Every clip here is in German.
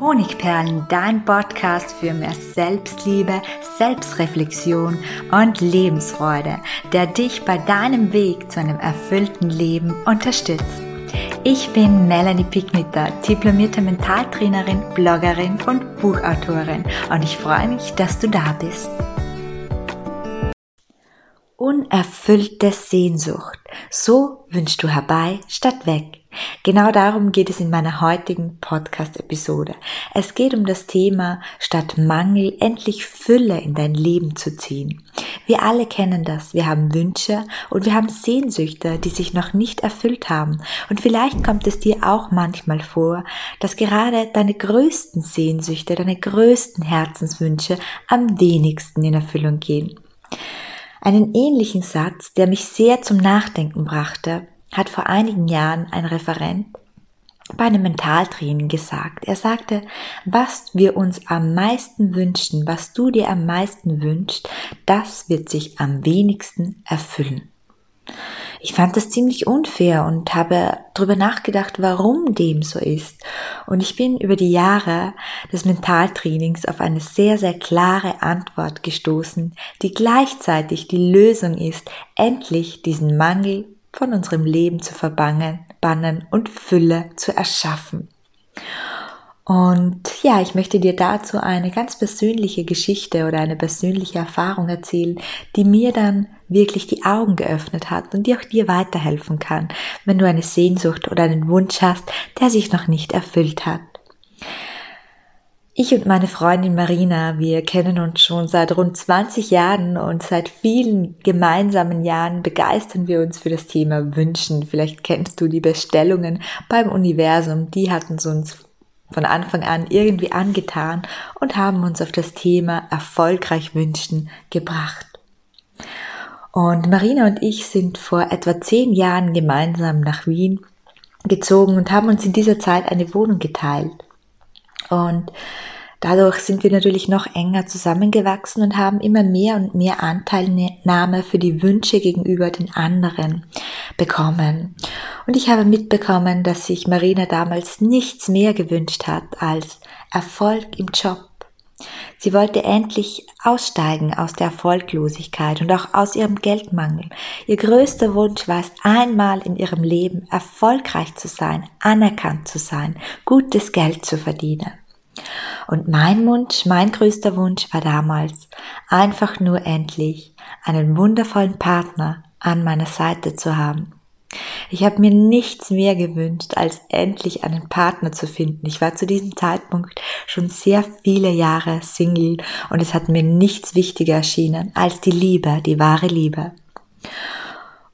Honigperlen, dein Podcast für mehr Selbstliebe, Selbstreflexion und Lebensfreude, der dich bei deinem Weg zu einem erfüllten Leben unterstützt. Ich bin Melanie Picknitter, diplomierte Mentaltrainerin, Bloggerin und Buchautorin und ich freue mich, dass du da bist. Unerfüllte Sehnsucht. So wünschst du herbei statt weg. Genau darum geht es in meiner heutigen Podcast-Episode. Es geht um das Thema, statt Mangel endlich Fülle in dein Leben zu ziehen. Wir alle kennen das. Wir haben Wünsche und wir haben Sehnsüchte, die sich noch nicht erfüllt haben. Und vielleicht kommt es dir auch manchmal vor, dass gerade deine größten Sehnsüchte, deine größten Herzenswünsche am wenigsten in Erfüllung gehen. Einen ähnlichen Satz, der mich sehr zum Nachdenken brachte, hat vor einigen Jahren ein Referent bei einem Mentaltraining gesagt. Er sagte, was wir uns am meisten wünschen, was du dir am meisten wünschst, das wird sich am wenigsten erfüllen. Ich fand das ziemlich unfair und habe darüber nachgedacht, warum dem so ist. Und ich bin über die Jahre des Mentaltrainings auf eine sehr, sehr klare Antwort gestoßen, die gleichzeitig die Lösung ist, endlich diesen Mangel von unserem Leben zu verbannen, bannen und Fülle zu erschaffen. Und ja, ich möchte dir dazu eine ganz persönliche Geschichte oder eine persönliche Erfahrung erzählen, die mir dann wirklich die Augen geöffnet hat und die auch dir weiterhelfen kann, wenn du eine Sehnsucht oder einen Wunsch hast, der sich noch nicht erfüllt hat. Ich und meine Freundin Marina, wir kennen uns schon seit rund 20 Jahren und seit vielen gemeinsamen Jahren begeistern wir uns für das Thema Wünschen. Vielleicht kennst du die Bestellungen beim Universum, die hatten es uns von Anfang an irgendwie angetan und haben uns auf das Thema erfolgreich wünschen gebracht. Und Marina und ich sind vor etwa zehn Jahren gemeinsam nach Wien gezogen und haben uns in dieser Zeit eine Wohnung geteilt. Und dadurch sind wir natürlich noch enger zusammengewachsen und haben immer mehr und mehr Anteilnahme für die Wünsche gegenüber den anderen bekommen. Und ich habe mitbekommen, dass sich Marina damals nichts mehr gewünscht hat als Erfolg im Job. Sie wollte endlich aussteigen aus der Erfolglosigkeit und auch aus ihrem Geldmangel. Ihr größter Wunsch war es, einmal in ihrem Leben erfolgreich zu sein, anerkannt zu sein, gutes Geld zu verdienen. Und mein Wunsch, mein größter Wunsch war damals, einfach nur endlich einen wundervollen Partner an meiner Seite zu haben. Ich habe mir nichts mehr gewünscht, als endlich einen Partner zu finden. Ich war zu diesem Zeitpunkt schon sehr viele Jahre Single und es hat mir nichts wichtiger erschienen als die Liebe, die wahre Liebe.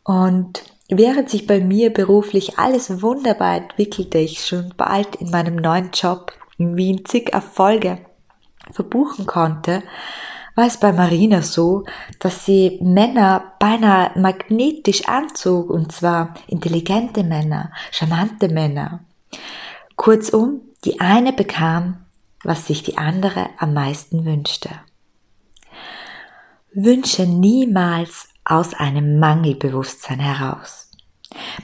Und während sich bei mir beruflich alles wunderbar entwickelte, ich schon bald in meinem neuen Job in Wien zig Erfolge verbuchen konnte, war es bei Marina so, dass sie Männer beinahe magnetisch anzog, und zwar intelligente Männer, charmante Männer. Kurzum, die eine bekam, was sich die andere am meisten wünschte. Wünsche niemals aus einem Mangelbewusstsein heraus.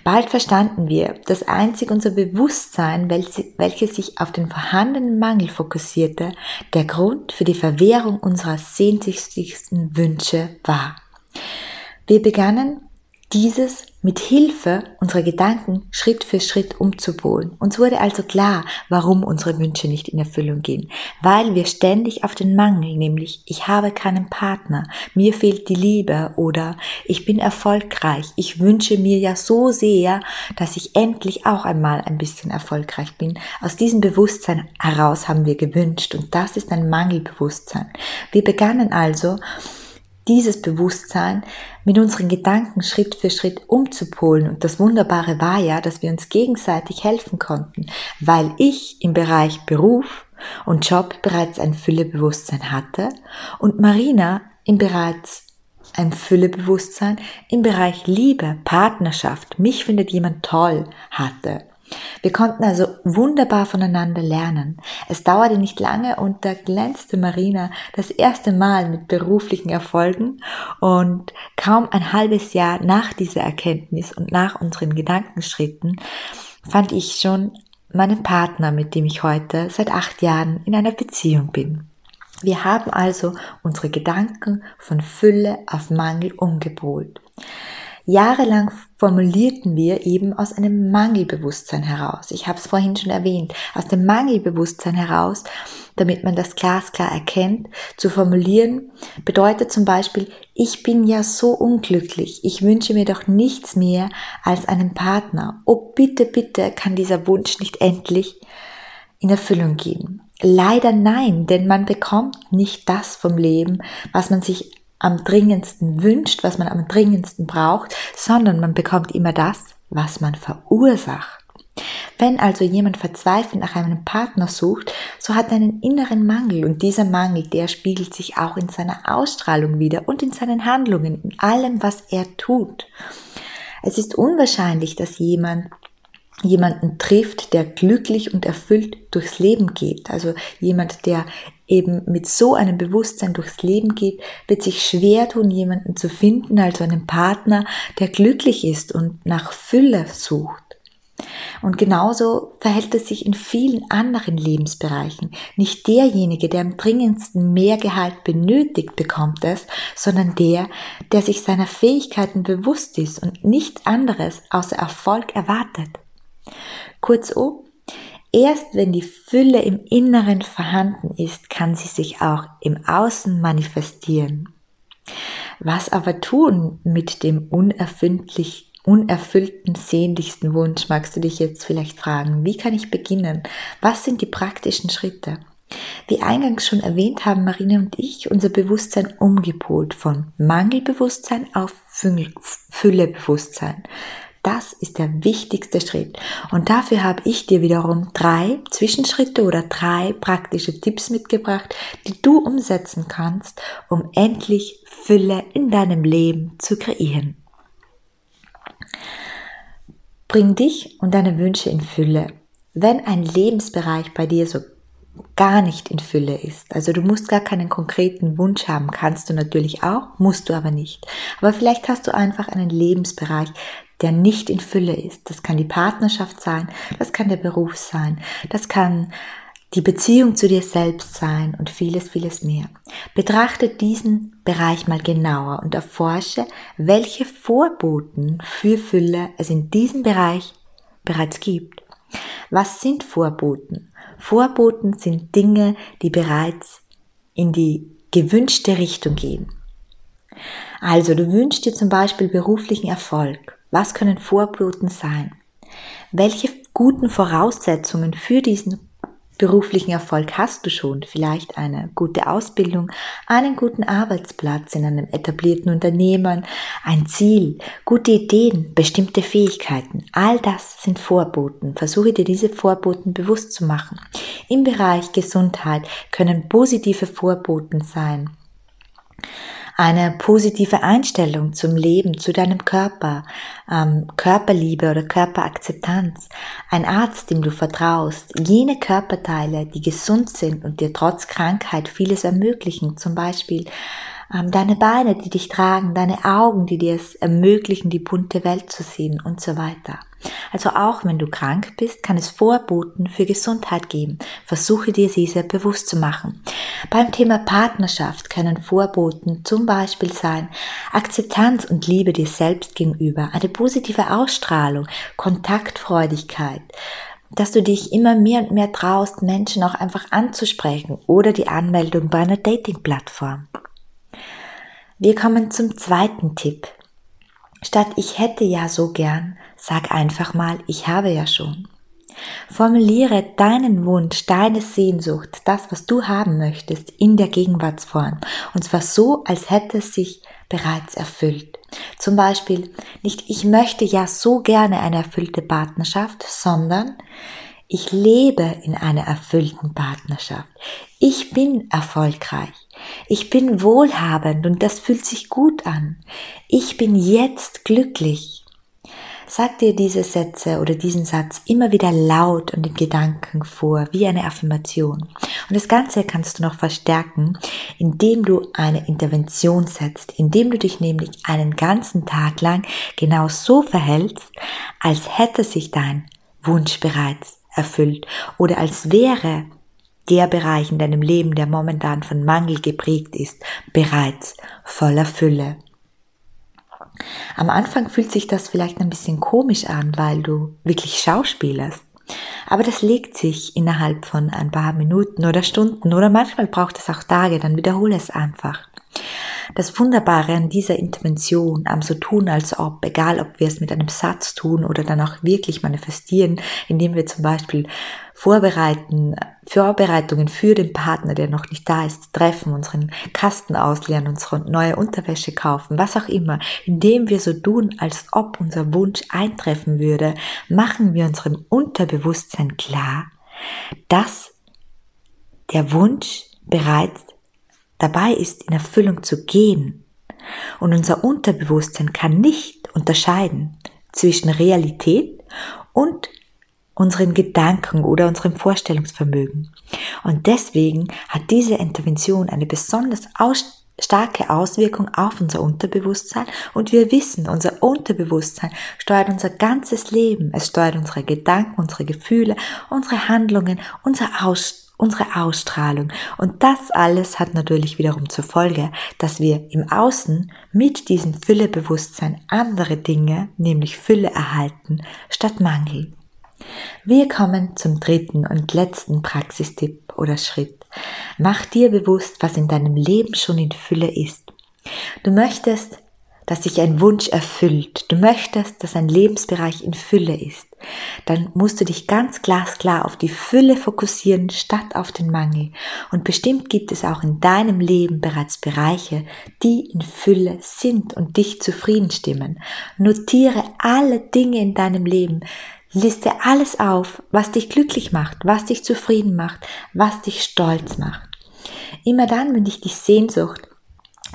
Bald verstanden wir, dass einzig unser Bewusstsein, welches sich auf den vorhandenen Mangel fokussierte, der Grund für die Verwehrung unserer sehnsüchtigsten Wünsche war. Wir begannen dieses mit Hilfe unserer Gedanken Schritt für Schritt umzupolen. Uns wurde also klar, warum unsere Wünsche nicht in Erfüllung gehen. Weil wir ständig auf den Mangel, nämlich ich habe keinen Partner, mir fehlt die Liebe oder ich bin erfolgreich, ich wünsche mir ja so sehr, dass ich endlich auch einmal ein bisschen erfolgreich bin. Aus diesem Bewusstsein heraus haben wir gewünscht und das ist ein Mangelbewusstsein. Wir begannen also, dieses Bewusstsein mit unseren Gedanken Schritt für Schritt umzupolen. Und das Wunderbare war ja, dass wir uns gegenseitig helfen konnten, weil ich im Bereich Beruf und Job bereits ein Füllebewusstsein hatte und Marina im bereits ein Füllebewusstsein im Bereich Liebe, Partnerschaft, mich findet jemand toll hatte. Wir konnten also wunderbar voneinander lernen. Es dauerte nicht lange und da glänzte Marina das erste Mal mit beruflichen Erfolgen und kaum ein halbes Jahr nach dieser Erkenntnis und nach unseren Gedankenschritten fand ich schon meinem Partner, mit dem ich heute seit acht Jahren in einer Beziehung bin. Wir haben also unsere Gedanken von Fülle auf Mangel umgepolt. Jahrelang formulierten wir eben aus einem Mangelbewusstsein heraus. Ich habe es vorhin schon erwähnt, aus dem Mangelbewusstsein heraus, damit man das glasklar erkennt, zu formulieren, bedeutet zum Beispiel, ich bin ja so unglücklich, ich wünsche mir doch nichts mehr als einen Partner. Oh bitte, bitte kann dieser Wunsch nicht endlich in Erfüllung gehen. Leider nein, denn man bekommt nicht das vom Leben, was man sich am dringendsten wünscht, was man am dringendsten braucht, sondern man bekommt immer das, was man verursacht. Wenn also jemand verzweifelt nach einem Partner sucht, so hat er einen inneren Mangel und dieser Mangel, der spiegelt sich auch in seiner Ausstrahlung wieder und in seinen Handlungen, in allem, was er tut. Es ist unwahrscheinlich, dass jemand jemanden trifft, der glücklich und erfüllt durchs Leben geht. Also jemand, der eben mit so einem Bewusstsein durchs Leben geht, wird sich schwer tun, jemanden zu finden, also einen Partner, der glücklich ist und nach Fülle sucht. Und genauso verhält es sich in vielen anderen Lebensbereichen. Nicht derjenige, der am dringendsten mehr Gehalt benötigt, bekommt es, sondern der, der sich seiner Fähigkeiten bewusst ist und nichts anderes außer Erfolg erwartet. Kurzum, erst wenn die Fülle im Inneren vorhanden ist, kann sie sich auch im Außen manifestieren. Was aber tun mit dem unerfindlich unerfüllten, sehnlichsten Wunsch, magst du dich jetzt vielleicht fragen, wie kann ich beginnen? Was sind die praktischen Schritte? Wie eingangs schon erwähnt, haben Marine und ich unser Bewusstsein umgepolt von Mangelbewusstsein auf Füllebewusstsein. Das ist der wichtigste Schritt. Und dafür habe ich dir wiederum drei Zwischenschritte oder drei praktische Tipps mitgebracht, die du umsetzen kannst, um endlich Fülle in deinem Leben zu kreieren. Bring dich und deine Wünsche in Fülle. Wenn ein Lebensbereich bei dir so gar nicht in Fülle ist. Also du musst gar keinen konkreten Wunsch haben, kannst du natürlich auch, musst du aber nicht. Aber vielleicht hast du einfach einen Lebensbereich, der nicht in Fülle ist. Das kann die Partnerschaft sein, das kann der Beruf sein, das kann die Beziehung zu dir selbst sein und vieles, vieles mehr. Betrachte diesen Bereich mal genauer und erforsche, welche Vorboten für Fülle es in diesem Bereich bereits gibt. Was sind Vorboten? Vorboten sind Dinge, die bereits in die gewünschte Richtung gehen. Also du wünschst dir zum Beispiel beruflichen Erfolg. Was können Vorboten sein? Welche guten Voraussetzungen für diesen beruflichen Erfolg hast du schon? Vielleicht eine gute Ausbildung, einen guten Arbeitsplatz in einem etablierten Unternehmen, ein Ziel, gute Ideen, bestimmte Fähigkeiten. All das sind Vorboten. Versuche dir diese Vorboten bewusst zu machen. Im Bereich Gesundheit können positive Vorboten sein eine positive Einstellung zum Leben, zu deinem Körper, ähm, Körperliebe oder Körperakzeptanz, ein Arzt, dem du vertraust, jene Körperteile, die gesund sind und dir trotz Krankheit vieles ermöglichen, zum Beispiel ähm, deine Beine, die dich tragen, deine Augen, die dir es ermöglichen, die bunte Welt zu sehen und so weiter. Also auch wenn du krank bist, kann es Vorboten für Gesundheit geben. Versuche dir diese bewusst zu machen. Beim Thema Partnerschaft können Vorboten zum Beispiel sein Akzeptanz und Liebe dir selbst gegenüber, eine positive Ausstrahlung, Kontaktfreudigkeit, dass du dich immer mehr und mehr traust, Menschen auch einfach anzusprechen oder die Anmeldung bei einer Dating-Plattform. Wir kommen zum zweiten Tipp. Statt ich hätte ja so gern, sag einfach mal, ich habe ja schon. Formuliere deinen Wunsch, deine Sehnsucht, das, was du haben möchtest, in der Gegenwartsform. Und zwar so, als hätte es sich bereits erfüllt. Zum Beispiel nicht, ich möchte ja so gerne eine erfüllte Partnerschaft, sondern ich lebe in einer erfüllten Partnerschaft. Ich bin erfolgreich. Ich bin wohlhabend und das fühlt sich gut an. Ich bin jetzt glücklich. Sag dir diese Sätze oder diesen Satz immer wieder laut und in Gedanken vor, wie eine Affirmation. Und das Ganze kannst du noch verstärken, indem du eine Intervention setzt, indem du dich nämlich einen ganzen Tag lang genau so verhältst, als hätte sich dein Wunsch bereits erfüllt oder als wäre der Bereich in deinem Leben, der momentan von Mangel geprägt ist, bereits voller Fülle. Am Anfang fühlt sich das vielleicht ein bisschen komisch an, weil du wirklich schauspielerst. Aber das legt sich innerhalb von ein paar Minuten oder Stunden oder manchmal braucht es auch Tage, dann wiederhole es einfach. Das Wunderbare an dieser Intervention, am so tun als ob, egal ob wir es mit einem Satz tun oder dann auch wirklich manifestieren, indem wir zum Beispiel vorbereiten, Vorbereitungen für den Partner, der noch nicht da ist, treffen, unseren Kasten ausleeren, unsere neue Unterwäsche kaufen, was auch immer, indem wir so tun, als ob unser Wunsch eintreffen würde, machen wir unserem Unterbewusstsein klar, dass der Wunsch bereits dabei ist, in Erfüllung zu gehen. Und unser Unterbewusstsein kann nicht unterscheiden zwischen Realität und unseren Gedanken oder unserem Vorstellungsvermögen. Und deswegen hat diese Intervention eine besonders aus starke Auswirkung auf unser Unterbewusstsein und wir wissen, unser Unterbewusstsein steuert unser ganzes Leben. Es steuert unsere Gedanken, unsere Gefühle, unsere Handlungen, unser Aus unsere Ausstrahlung. Und das alles hat natürlich wiederum zur Folge, dass wir im Außen mit diesem Füllebewusstsein andere Dinge, nämlich Fülle erhalten, statt Mangel. Wir kommen zum dritten und letzten Praxistipp oder Schritt. Mach dir bewusst, was in deinem Leben schon in Fülle ist. Du möchtest dass sich ein Wunsch erfüllt, du möchtest, dass ein Lebensbereich in Fülle ist, dann musst du dich ganz glasklar auf die Fülle fokussieren statt auf den Mangel. Und bestimmt gibt es auch in deinem Leben bereits Bereiche, die in Fülle sind und dich zufrieden stimmen. Notiere alle Dinge in deinem Leben, Liste alles auf, was dich glücklich macht, was dich zufrieden macht, was dich stolz macht. Immer dann, wenn dich die Sehnsucht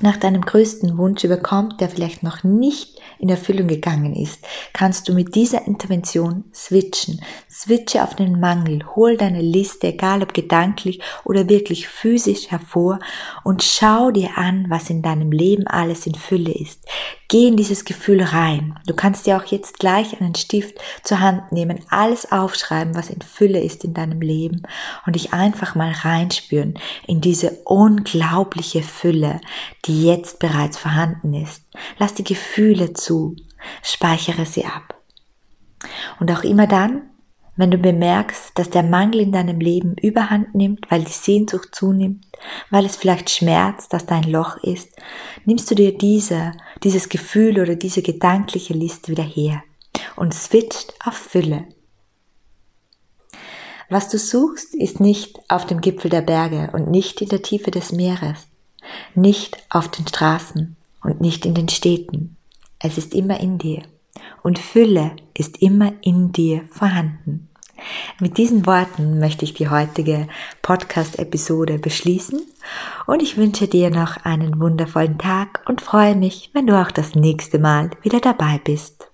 nach deinem größten Wunsch überkommt, der vielleicht noch nicht in Erfüllung gegangen ist, kannst du mit dieser Intervention switchen. Switche auf den Mangel, hol deine Liste, egal ob gedanklich oder wirklich physisch hervor und schau dir an, was in deinem Leben alles in Fülle ist. Geh in dieses Gefühl rein. Du kannst dir auch jetzt gleich einen Stift zur Hand nehmen, alles aufschreiben, was in Fülle ist in deinem Leben und dich einfach mal reinspüren in diese unglaubliche Fülle, die jetzt bereits vorhanden ist. Lass die Gefühle zu, speichere sie ab. Und auch immer dann, wenn du bemerkst, dass der Mangel in deinem Leben überhand nimmt, weil die Sehnsucht zunimmt, weil es vielleicht schmerzt, dass da ein Loch ist, nimmst du dir diese, dieses Gefühl oder diese gedankliche Liste wieder her und switcht auf Fülle. Was du suchst, ist nicht auf dem Gipfel der Berge und nicht in der Tiefe des Meeres, nicht auf den Straßen und nicht in den Städten. Es ist immer in dir und Fülle ist immer in dir vorhanden. Mit diesen Worten möchte ich die heutige Podcast-Episode beschließen und ich wünsche dir noch einen wundervollen Tag und freue mich, wenn du auch das nächste Mal wieder dabei bist.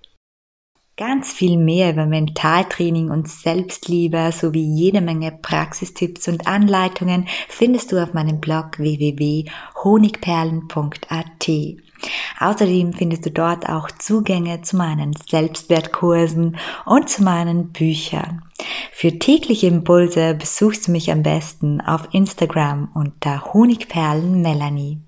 Ganz viel mehr über Mentaltraining und Selbstliebe sowie jede Menge Praxistipps und Anleitungen findest du auf meinem Blog www.honigperlen.at. Außerdem findest du dort auch Zugänge zu meinen Selbstwertkursen und zu meinen Büchern. Für tägliche Impulse besuchst du mich am besten auf Instagram unter Honigperlen Melanie.